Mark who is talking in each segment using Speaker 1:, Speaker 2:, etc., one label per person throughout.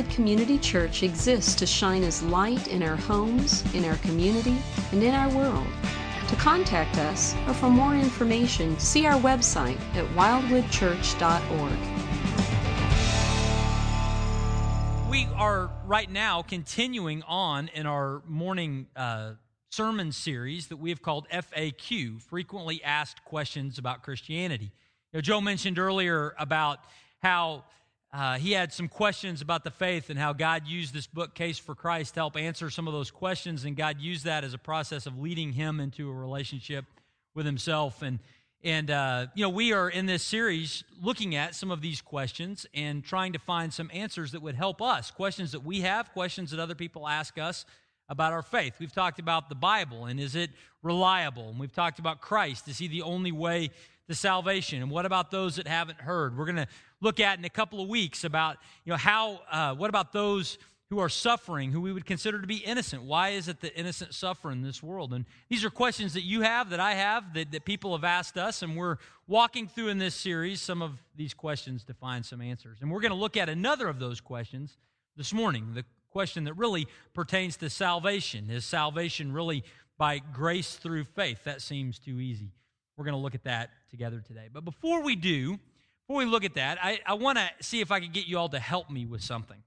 Speaker 1: Wildwood Community Church exists to shine as light in our homes, in our community, and in our world. To contact us or for more information, see our website at wildwoodchurch.org.
Speaker 2: We are right now continuing on in our morning uh, sermon series that we have called FAQ Frequently Asked Questions About Christianity. You know, Joe mentioned earlier about how uh, he had some questions about the faith and how God used this book, Case for Christ, to help answer some of those questions. And God used that as a process of leading him into a relationship with himself. And, and uh, you know, we are in this series looking at some of these questions and trying to find some answers that would help us. Questions that we have, questions that other people ask us about our faith. We've talked about the Bible and is it reliable? And we've talked about Christ. Is he the only way to salvation? And what about those that haven't heard? We're going to look at in a couple of weeks about, you know, how, uh, what about those who are suffering, who we would consider to be innocent? Why is it that innocent suffer in this world? And these are questions that you have, that I have, that, that people have asked us, and we're walking through in this series some of these questions to find some answers. And we're going to look at another of those questions this morning, the question that really pertains to salvation. Is salvation really by grace through faith? That seems too easy. We're going to look at that together today. But before we do, before we look at that, I, I want to see if I can get you all to help me with something.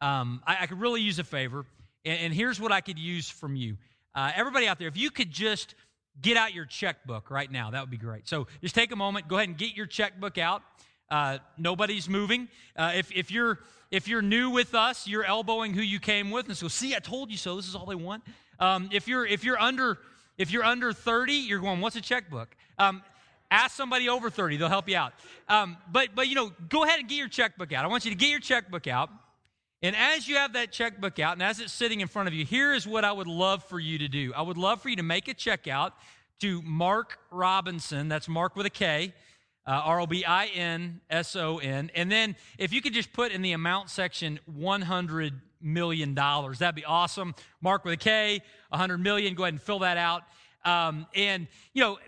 Speaker 2: Um, I, I, could really use a favor, and, and, here's what I could use from you. Uh, everybody out there, if you could just get out your checkbook right now, that would be great. So just take a moment, go ahead and get your checkbook out. Uh, nobody's moving. Uh, if, if, you're, if you're new with us, you're elbowing who you came with, and so see, I told you so. This is all they want. Um, if you're if you're under if you're under 30, you're going, what's a checkbook? Um, ask somebody over 30, they'll help you out. Um, but, but, you know, go ahead and get your checkbook out. I want you to get your checkbook out. And as you have that checkbook out and as it's sitting in front of you, here is what I would love for you to do. I would love for you to make a check out to Mark Robinson. That's Mark with a K, uh, R O B I N S O N. And then if you could just put in the amount section 100 million dollars. That'd be awesome. Mark with a K, 100 million. Go ahead and fill that out. Um, and you know,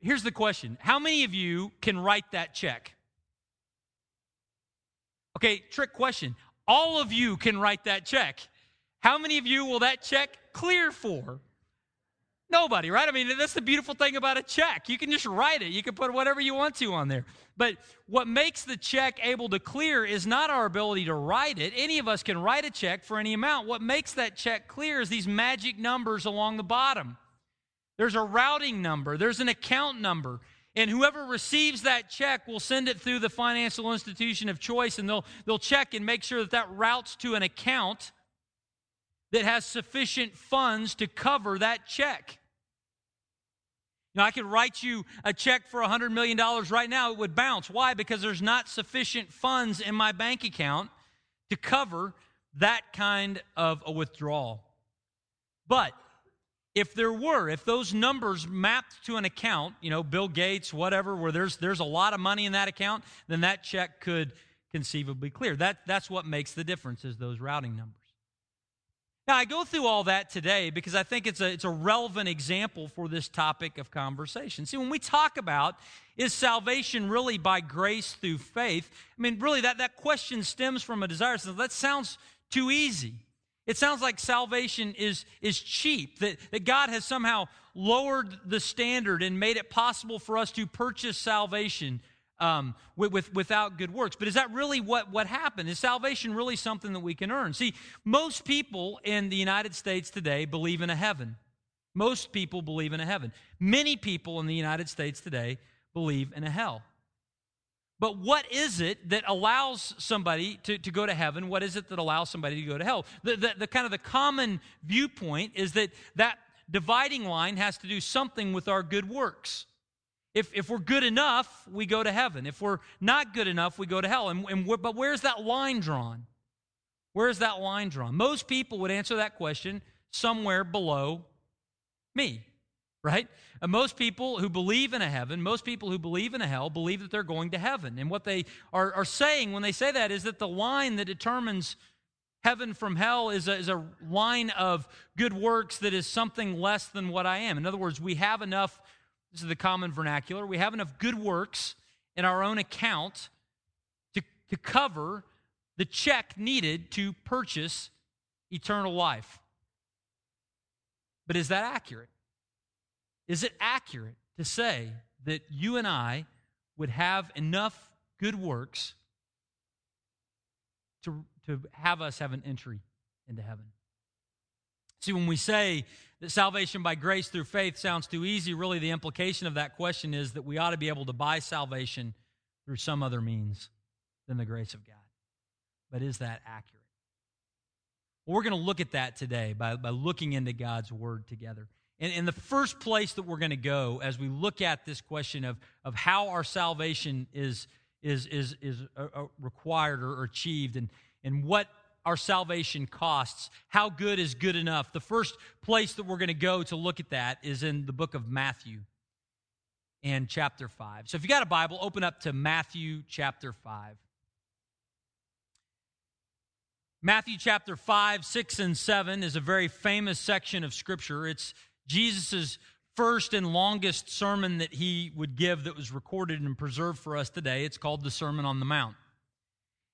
Speaker 2: here's the question: How many of you can write that check? Okay, trick question. All of you can write that check. How many of you will that check clear for? Nobody, right? I mean, that's the beautiful thing about a check. You can just write it, you can put whatever you want to on there. But what makes the check able to clear is not our ability to write it. Any of us can write a check for any amount. What makes that check clear is these magic numbers along the bottom. There's a routing number, there's an account number. And whoever receives that check will send it through the financial institution of choice, and they'll, they'll check and make sure that that routes to an account that has sufficient funds to cover that check. Now, I could write you a check for $100 million right now, it would bounce. Why? Because there's not sufficient funds in my bank account to cover that kind of a withdrawal. But if there were, if those numbers mapped to an account, you know, Bill Gates, whatever, where there's, there's a lot of money in that account, then that check could conceivably clear. That, that's what makes the difference is those routing numbers. Now, I go through all that today because I think it's a, it's a relevant example for this topic of conversation. See, when we talk about is salvation really by grace through faith, I mean, really, that, that question stems from a desire. So that sounds too easy. It sounds like salvation is, is cheap, that, that God has somehow lowered the standard and made it possible for us to purchase salvation um, with, with, without good works. But is that really what, what happened? Is salvation really something that we can earn? See, most people in the United States today believe in a heaven. Most people believe in a heaven. Many people in the United States today believe in a hell. But what is it that allows somebody to, to go to heaven? What is it that allows somebody to go to hell? The, the, the kind of the common viewpoint is that that dividing line has to do something with our good works. If, if we're good enough, we go to heaven. If we're not good enough, we go to hell. And, and but where's that line drawn? Where's that line drawn? Most people would answer that question somewhere below me, right? And most people who believe in a heaven, most people who believe in a hell, believe that they're going to heaven. And what they are, are saying when they say that is that the line that determines heaven from hell is a, is a line of good works that is something less than what I am. In other words, we have enough this is the common vernacular. We have enough good works in our own account to, to cover the check needed to purchase eternal life. But is that accurate? Is it accurate to say that you and I would have enough good works to, to have us have an entry into heaven? See, when we say that salvation by grace through faith sounds too easy, really the implication of that question is that we ought to be able to buy salvation through some other means than the grace of God. But is that accurate? Well, we're going to look at that today by, by looking into God's Word together. And, and the first place that we're going to go as we look at this question of, of how our salvation is, is, is, is uh, uh, required or, or achieved and, and what our salvation costs, how good is good enough, the first place that we're going to go to look at that is in the book of Matthew and chapter 5. So if you got a Bible, open up to Matthew chapter 5. Matthew chapter 5, 6, and 7 is a very famous section of Scripture. It's Jesus' first and longest sermon that he would give that was recorded and preserved for us today. It's called the Sermon on the Mount.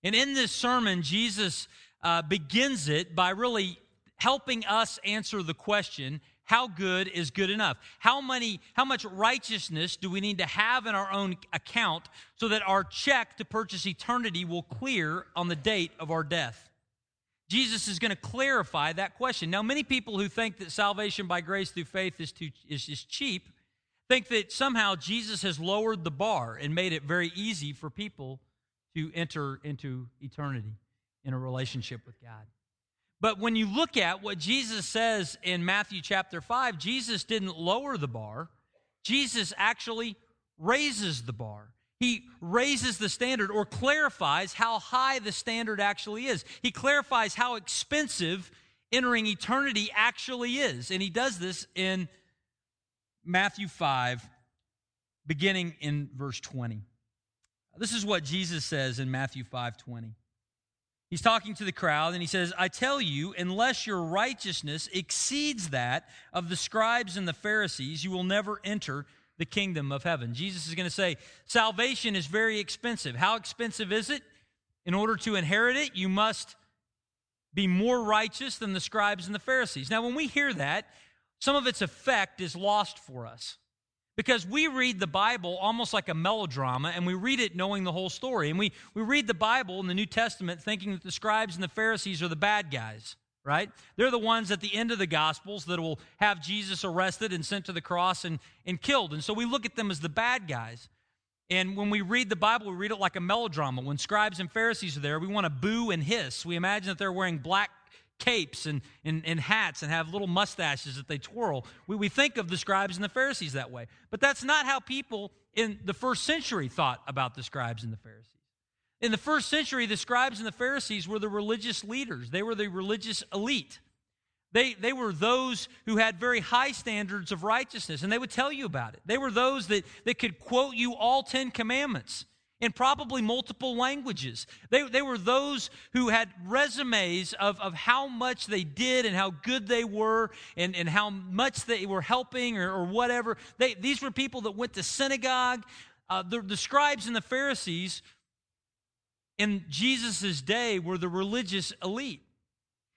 Speaker 2: And in this sermon, Jesus uh, begins it by really helping us answer the question how good is good enough how many how much righteousness do we need to have in our own account so that our check to purchase eternity will clear on the date of our death Jesus is going to clarify that question. Now, many people who think that salvation by grace through faith is, too, is, is cheap think that somehow Jesus has lowered the bar and made it very easy for people to enter into eternity in a relationship with God. But when you look at what Jesus says in Matthew chapter 5, Jesus didn't lower the bar, Jesus actually raises the bar. He raises the standard or clarifies how high the standard actually is. He clarifies how expensive entering eternity actually is. And he does this in Matthew 5, beginning in verse 20. This is what Jesus says in Matthew 5 20. He's talking to the crowd and he says, I tell you, unless your righteousness exceeds that of the scribes and the Pharisees, you will never enter the kingdom of heaven. Jesus is going to say, Salvation is very expensive. How expensive is it? In order to inherit it, you must be more righteous than the scribes and the Pharisees. Now, when we hear that, some of its effect is lost for us because we read the Bible almost like a melodrama and we read it knowing the whole story. And we, we read the Bible in the New Testament thinking that the scribes and the Pharisees are the bad guys right? They're the ones at the end of the Gospels that will have Jesus arrested and sent to the cross and, and killed. And so we look at them as the bad guys. And when we read the Bible, we read it like a melodrama. When scribes and Pharisees are there, we want to boo and hiss. We imagine that they're wearing black capes and, and, and hats and have little mustaches that they twirl. We, we think of the scribes and the Pharisees that way. But that's not how people in the first century thought about the scribes and the Pharisees. In the first century, the scribes and the Pharisees were the religious leaders, they were the religious elite. They, they were those who had very high standards of righteousness, and they would tell you about it. They were those that, that could quote you all Ten Commandments in probably multiple languages. They, they were those who had resumes of, of how much they did and how good they were and, and how much they were helping or, or whatever. They, these were people that went to synagogue. Uh, the, the scribes and the Pharisees in Jesus' day were the religious elite.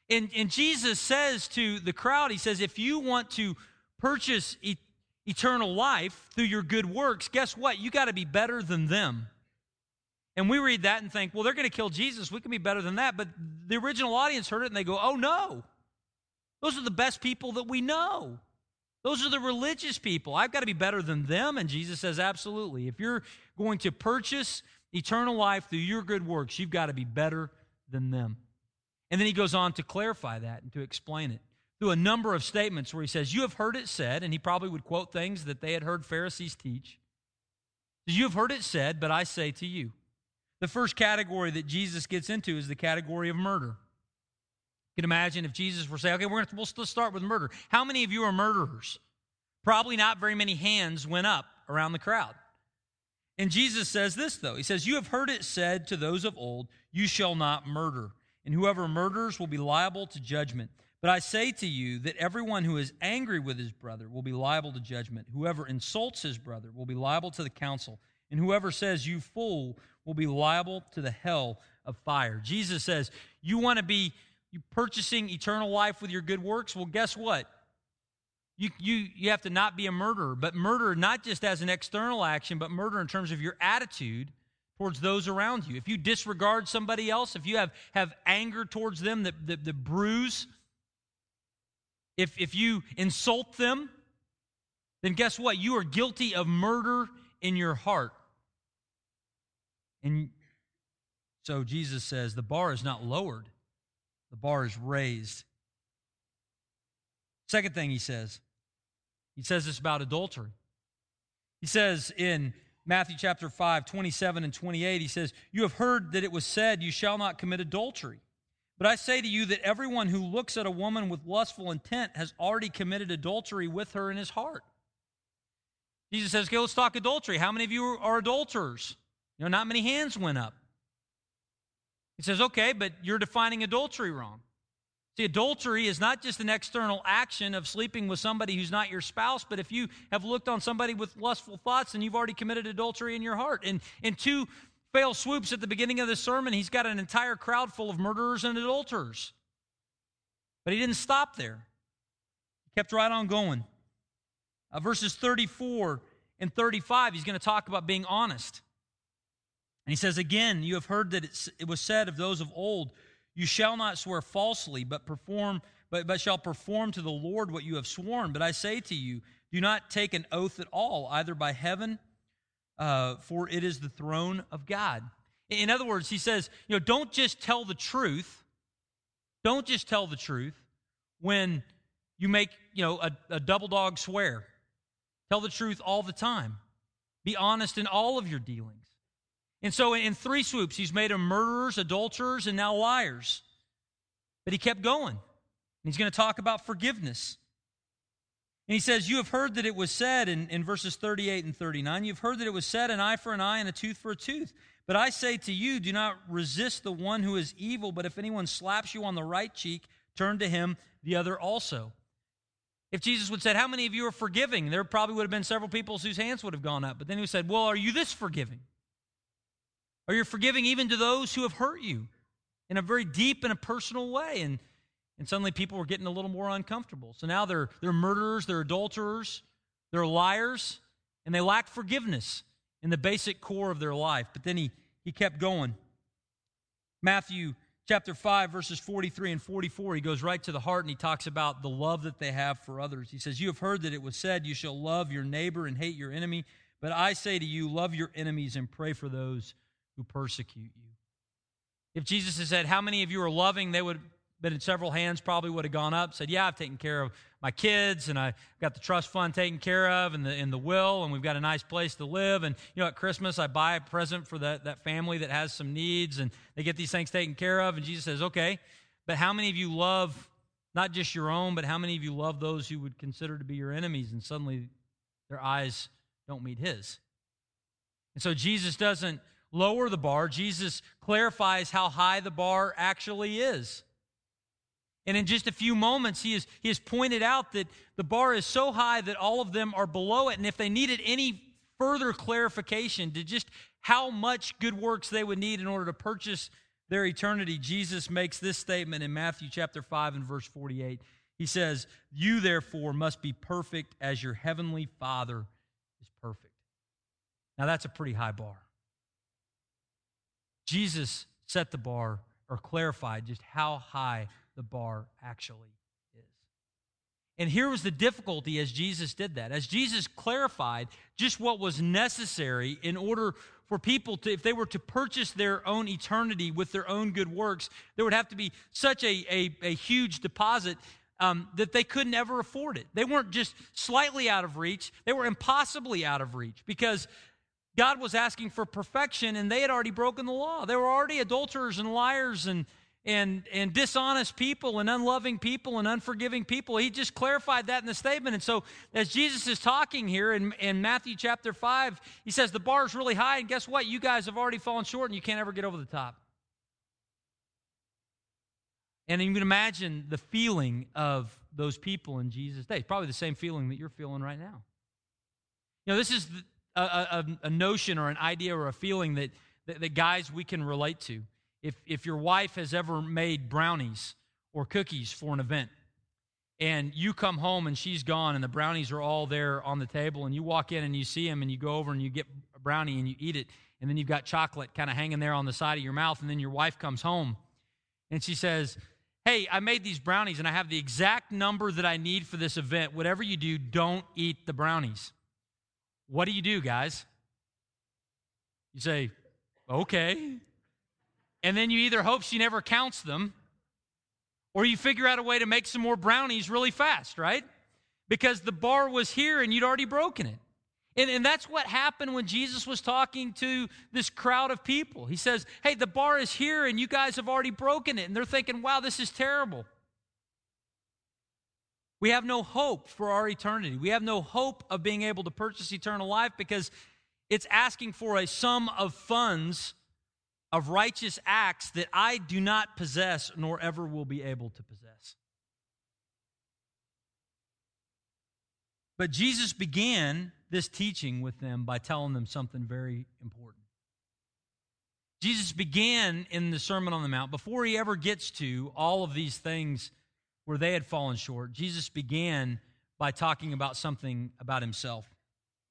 Speaker 2: And, and Jesus says to the crowd, He says, if you want to purchase e- eternal life through your good works, guess what? You got to be better than them. And we read that and think, well, they're going to kill Jesus. We can be better than that. But the original audience heard it and they go, oh, no. Those are the best people that we know. Those are the religious people. I've got to be better than them. And Jesus says, absolutely. If you're going to purchase eternal life through your good works, you've got to be better than them. And then he goes on to clarify that and to explain it through a number of statements where he says, You have heard it said, and he probably would quote things that they had heard Pharisees teach. You have heard it said, but I say to you. The first category that Jesus gets into is the category of murder. You can imagine if Jesus were saying, okay, we're gonna, we'll start with murder. How many of you are murderers? Probably not very many hands went up around the crowd. And Jesus says this, though. He says, You have heard it said to those of old, You shall not murder, and whoever murders will be liable to judgment. But I say to you that everyone who is angry with his brother will be liable to judgment. Whoever insults his brother will be liable to the council, And whoever says, You fool, will be liable to the hell of fire. Jesus says, You want to be purchasing eternal life with your good works? Well, guess what? You, you, you have to not be a murderer, but murder not just as an external action, but murder in terms of your attitude towards those around you. If you disregard somebody else, if you have, have anger towards them that, that bruise, if, if you insult them, then guess what? You are guilty of murder in your heart. And so Jesus says the bar is not lowered, the bar is raised. Second thing he says, he says this about adultery. He says in Matthew chapter 5, 27 and 28, he says, You have heard that it was said, You shall not commit adultery. But I say to you that everyone who looks at a woman with lustful intent has already committed adultery with her in his heart. Jesus says, Okay, let's talk adultery. How many of you are adulterers? You know, not many hands went up. He says, Okay, but you're defining adultery wrong. See, adultery is not just an external action of sleeping with somebody who's not your spouse, but if you have looked on somebody with lustful thoughts, then you've already committed adultery in your heart. And in two fail swoops at the beginning of the sermon, he's got an entire crowd full of murderers and adulterers. But he didn't stop there, he kept right on going. Uh, verses 34 and 35, he's going to talk about being honest. And he says, Again, you have heard that it was said of those of old, you shall not swear falsely, but perform, but, but shall perform to the Lord what you have sworn. But I say to you, do not take an oath at all, either by heaven, uh, for it is the throne of God. In other words, he says, you know, don't just tell the truth. Don't just tell the truth when you make, you know, a, a double dog swear. Tell the truth all the time. Be honest in all of your dealings. And so, in three swoops, he's made them murderers, adulterers, and now liars. But he kept going. He's going to talk about forgiveness. And he says, You have heard that it was said in, in verses 38 and 39, you've heard that it was said, an eye for an eye and a tooth for a tooth. But I say to you, do not resist the one who is evil, but if anyone slaps you on the right cheek, turn to him the other also. If Jesus would have said, How many of you are forgiving? There probably would have been several people whose hands would have gone up. But then he said, Well, are you this forgiving? Or you're forgiving even to those who have hurt you in a very deep and a personal way. And, and suddenly people were getting a little more uncomfortable. So now they're, they're murderers, they're adulterers, they're liars, and they lack forgiveness in the basic core of their life. But then he, he kept going. Matthew chapter 5, verses 43 and 44, he goes right to the heart and he talks about the love that they have for others. He says, You have heard that it was said, You shall love your neighbor and hate your enemy. But I say to you, love your enemies and pray for those who persecute you. If Jesus had said, How many of you are loving? they would been in several hands, probably would have gone up, said, Yeah, I've taken care of my kids, and I've got the trust fund taken care of, and the, and the will, and we've got a nice place to live. And, you know, at Christmas, I buy a present for that, that family that has some needs, and they get these things taken care of. And Jesus says, Okay, but how many of you love not just your own, but how many of you love those you would consider to be your enemies? And suddenly their eyes don't meet his. And so Jesus doesn't lower the bar, Jesus clarifies how high the bar actually is. And in just a few moments, he, is, he has pointed out that the bar is so high that all of them are below it. And if they needed any further clarification to just how much good works they would need in order to purchase their eternity, Jesus makes this statement in Matthew chapter 5 and verse 48. He says, You therefore must be perfect as your heavenly Father is perfect. Now, that's a pretty high bar. Jesus set the bar or clarified just how high the bar actually is. And here was the difficulty as Jesus did that. As Jesus clarified just what was necessary in order for people to, if they were to purchase their own eternity with their own good works, there would have to be such a, a, a huge deposit um, that they couldn't ever afford it. They weren't just slightly out of reach, they were impossibly out of reach because God was asking for perfection, and they had already broken the law. They were already adulterers and liars and, and, and dishonest people and unloving people and unforgiving people. He just clarified that in the statement. And so, as Jesus is talking here in, in Matthew chapter 5, he says, The bar is really high, and guess what? You guys have already fallen short, and you can't ever get over the top. And you can imagine the feeling of those people in Jesus' day. Probably the same feeling that you're feeling right now. You know, this is a, a, a notion or an idea or a feeling that, that, that guys we can relate to. If, if your wife has ever made brownies or cookies for an event, and you come home and she's gone and the brownies are all there on the table and you walk in and you see them and you go over and you get a brownie and you eat it and then you've got chocolate kind of hanging there on the side of your mouth and then your wife comes home and she says hey i made these brownies and i have the exact number that i need for this event whatever you do don't eat the brownies what do you do guys you say okay and then you either hope she never counts them or you figure out a way to make some more brownies really fast, right? Because the bar was here and you'd already broken it. And, and that's what happened when Jesus was talking to this crowd of people. He says, Hey, the bar is here and you guys have already broken it. And they're thinking, Wow, this is terrible. We have no hope for our eternity. We have no hope of being able to purchase eternal life because it's asking for a sum of funds of righteous acts that I do not possess nor ever will be able to possess. But Jesus began this teaching with them by telling them something very important. Jesus began in the Sermon on the Mount, before he ever gets to all of these things where they had fallen short, Jesus began by talking about something about himself.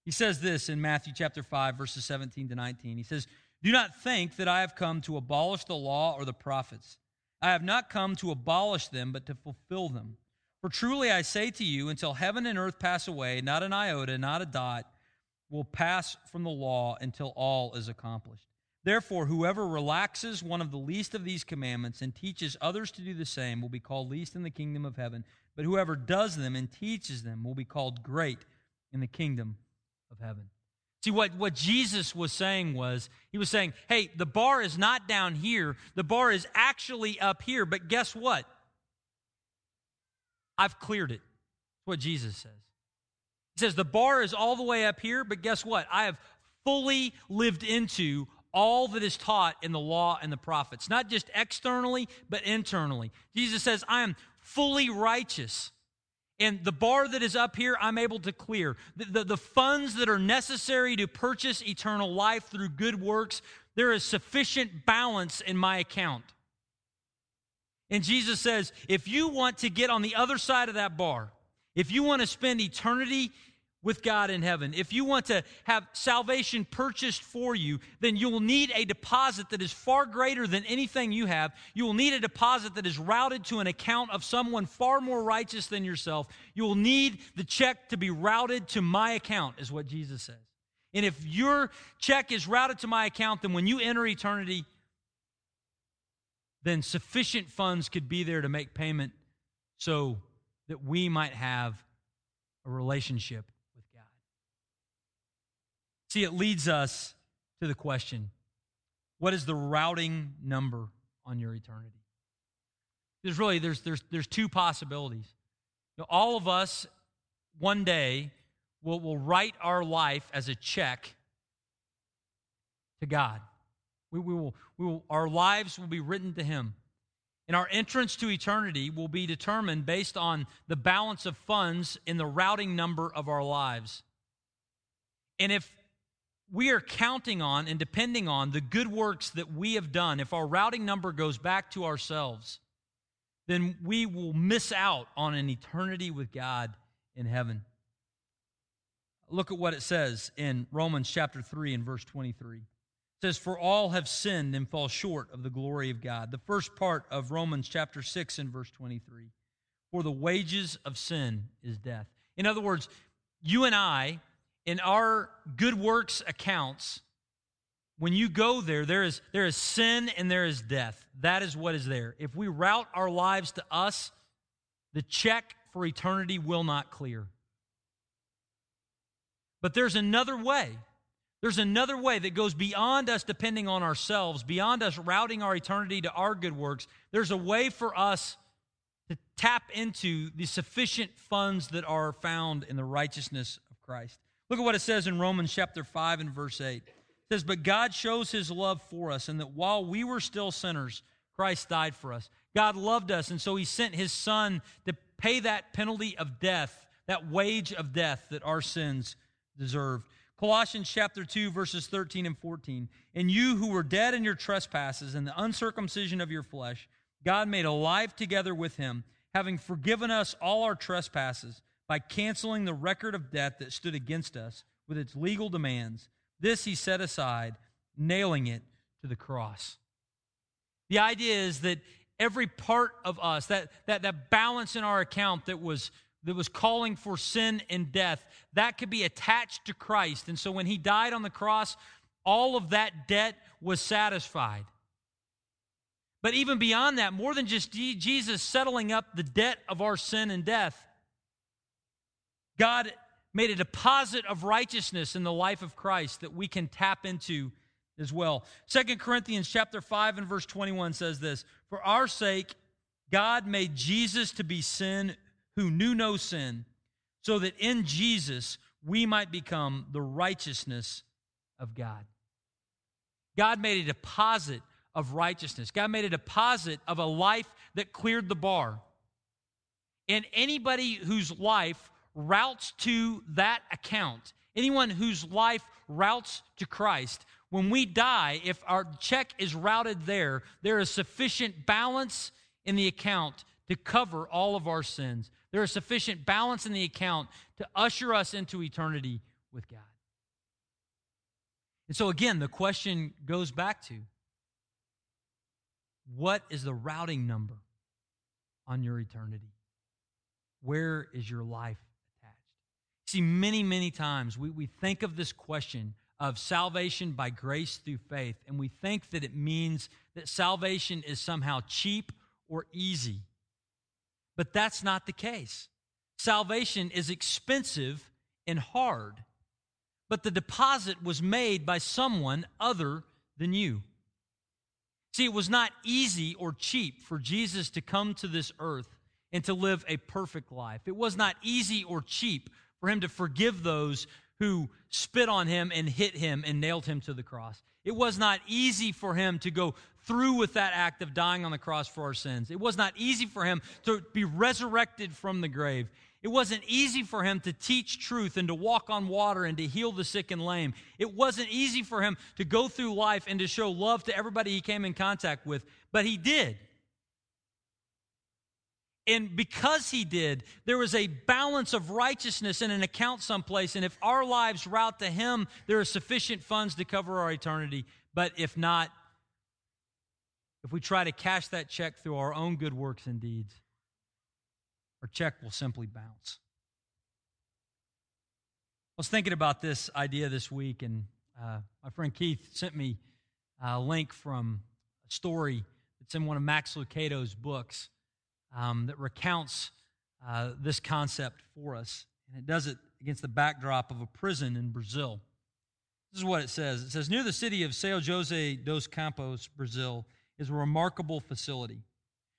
Speaker 2: He says this in Matthew chapter 5, verses 17 to 19. He says, do not think that I have come to abolish the law or the prophets. I have not come to abolish them, but to fulfill them. For truly I say to you, until heaven and earth pass away, not an iota, not a dot will pass from the law until all is accomplished. Therefore, whoever relaxes one of the least of these commandments and teaches others to do the same will be called least in the kingdom of heaven. But whoever does them and teaches them will be called great in the kingdom of heaven. See, what, what Jesus was saying was, he was saying, hey, the bar is not down here. The bar is actually up here. But guess what? I've cleared it. That's what Jesus says. He says, the bar is all the way up here, but guess what? I have fully lived into all that is taught in the law and the prophets, not just externally, but internally. Jesus says, I am fully righteous. And the bar that is up here, I'm able to clear. The, the, the, funds that are necessary to purchase eternal life through good works, there is sufficient balance in my account. And Jesus says, if you want to get on the other side of that bar, if you want to spend eternity with God in heaven. If you want to have salvation purchased for you, then you will need a deposit that is far greater than anything you have. You will need a deposit that is routed to an account of someone far more righteous than yourself. You will need the check to be routed to my account, is what Jesus says. And if your check is routed to my account, then when you enter eternity, then sufficient funds could be there to make payment so that we might have a relationship See, it leads us to the question what is the routing number on your eternity? There's really there's there's there's two possibilities. All of us one day will, will write our life as a check to God. We, we, will, we will, our lives will be written to Him. And our entrance to eternity will be determined based on the balance of funds in the routing number of our lives. And if we are counting on and depending on the good works that we have done, if our routing number goes back to ourselves, then we will miss out on an eternity with God in heaven. Look at what it says in Romans chapter 3 and verse 23. It says, For all have sinned and fall short of the glory of God. The first part of Romans chapter 6 and verse 23. For the wages of sin is death. In other words, you and I in our good works accounts, when you go there, there is, there is sin and there is death. That is what is there. If we route our lives to us, the check for eternity will not clear. But there's another way. There's another way that goes beyond us depending on ourselves, beyond us routing our eternity to our good works. There's a way for us to tap into the sufficient funds that are found in the righteousness of Christ. Look at what it says in Romans chapter 5 and verse 8. It says, But God shows his love for us, and that while we were still sinners, Christ died for us. God loved us, and so he sent his son to pay that penalty of death, that wage of death that our sins deserved. Colossians chapter 2, verses 13 and 14. And you who were dead in your trespasses and the uncircumcision of your flesh, God made alive together with him, having forgiven us all our trespasses by canceling the record of debt that stood against us with its legal demands. This he set aside, nailing it to the cross. The idea is that every part of us, that, that, that balance in our account that was, that was calling for sin and death, that could be attached to Christ. And so when he died on the cross, all of that debt was satisfied. But even beyond that, more than just Jesus settling up the debt of our sin and death, God made a deposit of righteousness in the life of Christ that we can tap into as well. Second Corinthians chapter 5 and verse 21 says this, "For our sake God made Jesus to be sin who knew no sin, so that in Jesus we might become the righteousness of God." God made a deposit of righteousness. God made a deposit of a life that cleared the bar. And anybody whose life routes to that account, anyone whose life routes to Christ, when we die, if our check is routed there, there is sufficient balance in the account to cover all of our sins. There is sufficient balance in the account to usher us into eternity with God. And so, again, the question goes back to what is the routing number on your eternity? Where is your life? See, many, many times we, we think of this question of salvation by grace through faith, and we think that it means that salvation is somehow cheap or easy. But that's not the case. Salvation is expensive and hard, but the deposit was made by someone other than you. See, it was not easy or cheap for Jesus to come to this earth and to live a perfect life. It was not easy or cheap for him to forgive those who spit on him and hit him and nailed him to the cross. It was not easy for him to go through with that act of dying on the cross for our sins. It was not easy for him to be resurrected from the grave. It wasn't easy for him to teach truth and to walk on water and to heal the sick and lame. It wasn't easy for him to go through life and to show love to everybody he came in contact with, but he did. And because he did, there was a balance of righteousness in an account someplace. And if our lives route to him, there are sufficient funds to cover our eternity. But if not, if we try to cash that check through our own good works and deeds, our check will simply bounce. I was thinking about this idea this week, and uh, my friend Keith sent me a link from a story that's in one of Max Lucado's books um, that recounts uh, this concept for us. And it does it against the backdrop of a prison in Brazil. This is what it says it says, Near the city of São José dos Campos, Brazil, is a remarkable facility.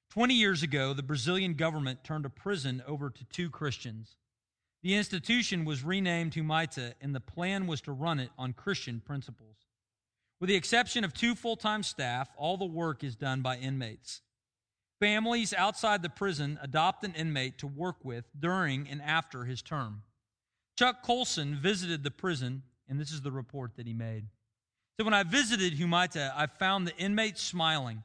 Speaker 2: 20 years ago, the Brazilian government turned a prison over to two Christians. The institution was renamed Humaita, and the plan was to run it on Christian principles. With the exception of two full time staff, all the work is done by inmates. Families outside the prison adopt an inmate to work with during and after his term. Chuck Colson visited the prison, and this is the report that he made. So when I visited Humaita, I found the inmates smiling,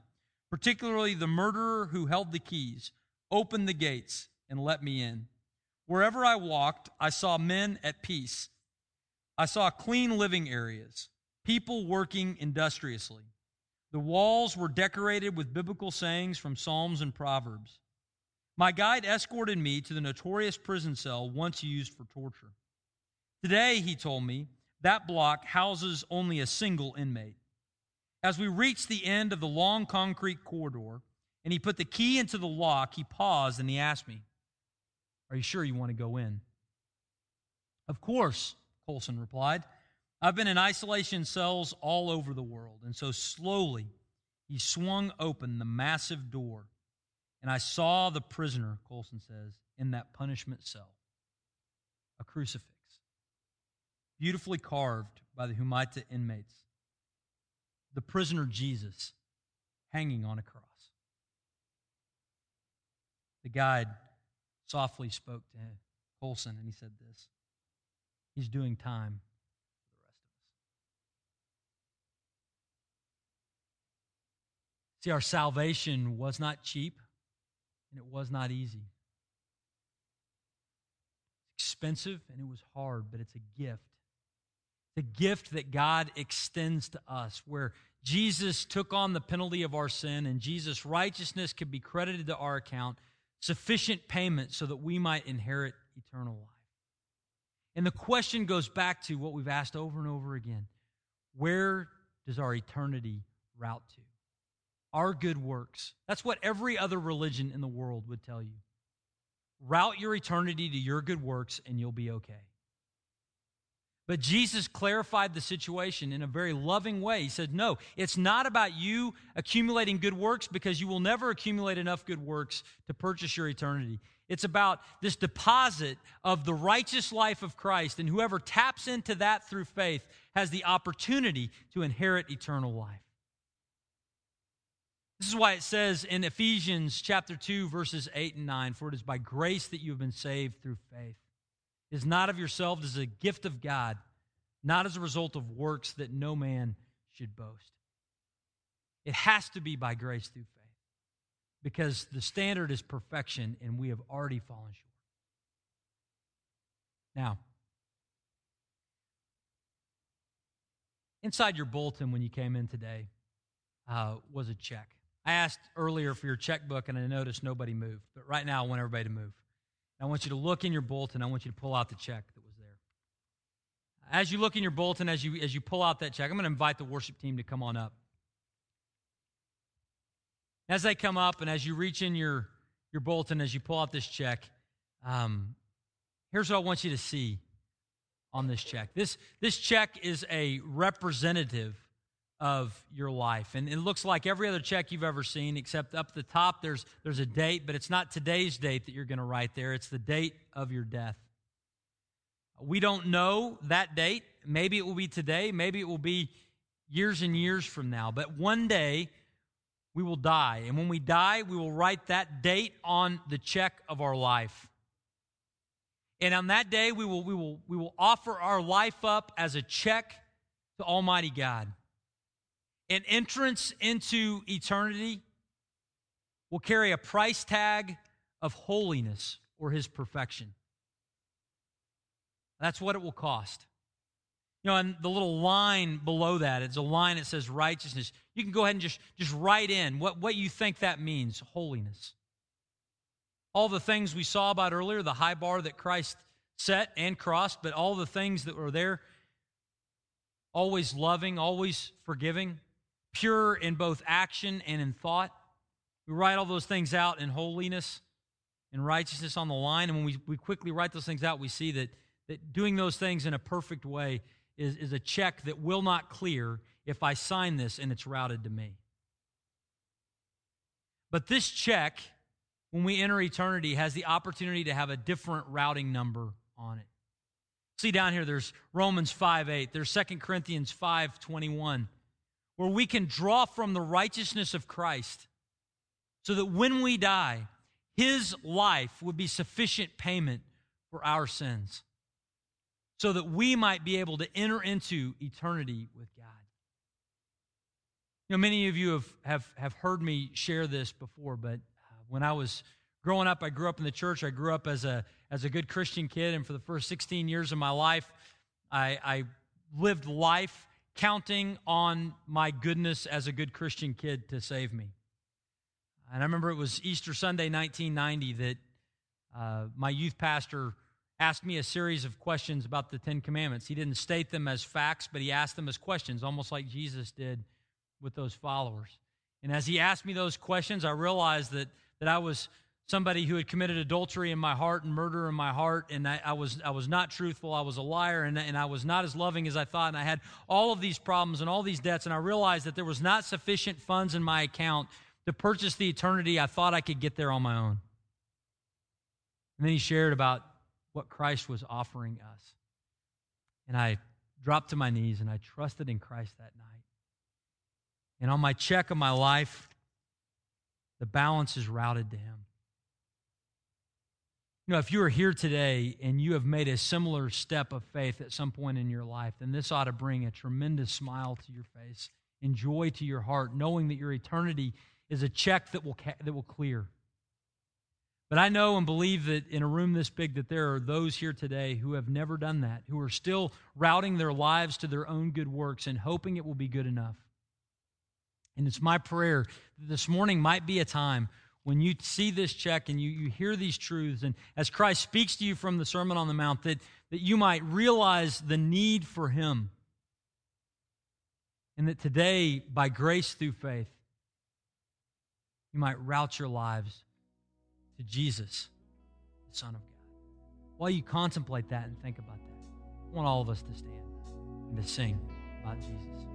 Speaker 2: particularly the murderer who held the keys, opened the gates, and let me in. Wherever I walked, I saw men at peace. I saw clean living areas, people working industriously. The walls were decorated with biblical sayings from Psalms and Proverbs. My guide escorted me to the notorious prison cell once used for torture. Today, he told me, that block houses only a single inmate. As we reached the end of the long concrete corridor, and he put the key into the lock, he paused and he asked me, Are you sure you want to go in? Of course, Colson replied. I've been in isolation cells all over the world. And so slowly, he swung open the massive door, and I saw the prisoner, Colson says, in that punishment cell a crucifix, beautifully carved by the Humaita inmates. The prisoner Jesus hanging on a cross. The guide softly spoke to Colson, and he said this He's doing time See, our salvation was not cheap and it was not easy. It's expensive and it was hard, but it's a gift. A gift that God extends to us, where Jesus took on the penalty of our sin and Jesus' righteousness could be credited to our account, sufficient payment so that we might inherit eternal life. And the question goes back to what we've asked over and over again where does our eternity route to? Our good works. That's what every other religion in the world would tell you. Route your eternity to your good works and you'll be okay. But Jesus clarified the situation in a very loving way. He said, No, it's not about you accumulating good works because you will never accumulate enough good works to purchase your eternity. It's about this deposit of the righteous life of Christ, and whoever taps into that through faith has the opportunity to inherit eternal life. This is why it says in Ephesians chapter 2 verses 8 and 9 for it is by grace that you have been saved through faith is not of yourselves as a gift of God, not as a result of works that no man should boast. It has to be by grace through faith because the standard is perfection and we have already fallen short. Now, inside your bulletin when you came in today uh, was a check. I asked earlier for your checkbook and I noticed nobody moved, but right now I want everybody to move. I want you to look in your bulletin. I want you to pull out the check that was there. As you look in your bulletin, as you, as you pull out that check, I'm going to invite the worship team to come on up. As they come up and as you reach in your, your bulletin, as you pull out this check, um, here's what I want you to see on this check. This, this check is a representative of your life. And it looks like every other check you've ever seen, except up the top, there's, there's a date, but it's not today's date that you're going to write there. It's the date of your death. We don't know that date. Maybe it will be today. Maybe it will be years and years from now. But one day, we will die. And when we die, we will write that date on the check of our life. And on that day, we will, we will, we will offer our life up as a check to Almighty God an entrance into eternity will carry a price tag of holiness or his perfection. That's what it will cost. You know, and the little line below that, it's a line that says righteousness. You can go ahead and just, just write in what, what you think that means holiness. All the things we saw about earlier, the high bar that Christ set and crossed, but all the things that were there, always loving, always forgiving, pure in both action and in thought. We write all those things out in holiness and righteousness on the line. And when we, we quickly write those things out, we see that, that doing those things in a perfect way is, is a check that will not clear if I sign this and it's routed to me. But this check, when we enter eternity, has the opportunity to have a different routing number on it. See down here, there's Romans 5 8, there's 2 Corinthians 5 21 where we can draw from the righteousness of Christ so that when we die, his life would be sufficient payment for our sins so that we might be able to enter into eternity with God. You know, many of you have, have, have heard me share this before, but uh, when I was growing up, I grew up in the church. I grew up as a, as a good Christian kid, and for the first 16 years of my life, I, I lived life counting on my goodness as a good Christian kid to save me. And I remember it was Easter Sunday, 1990, that uh, my youth pastor asked me a series of questions about the Ten Commandments. He didn't state them as facts, but he asked them as questions, almost like Jesus did with those followers. And as he asked me those questions, I realized that, that I was somebody who had committed adultery in my heart and murder in my heart, and I, I, was, I was not truthful. I was a liar, and, and I was not as loving as I thought, and I had all of these problems and all these debts, and I realized that there was not sufficient funds in my account to purchase the eternity I thought I could get there on my own. And then he shared about what Christ was offering us. And I dropped to my knees and I trusted in Christ that night. And on my check of my life, the balance is routed to him. You know, if you are here today and you have made a similar step of faith at some point in your life, then this ought to bring a tremendous smile to your face and joy to your heart, knowing that your eternity is a check that will, that will clear. But I know and believe that in a room this big that there are those here today who have never done that, who are still routing their lives to their own good works and hoping it will be good enough. And it's my prayer that this morning might be a time when you see this check and you, you hear these truths, and as Christ speaks to you from the Sermon on the Mount, that, that you might realize the need for Him. And that today, by grace through faith, you might route your lives to Jesus, the Son of God. While you contemplate that and think about that, I want all of us to stand and to sing about Jesus.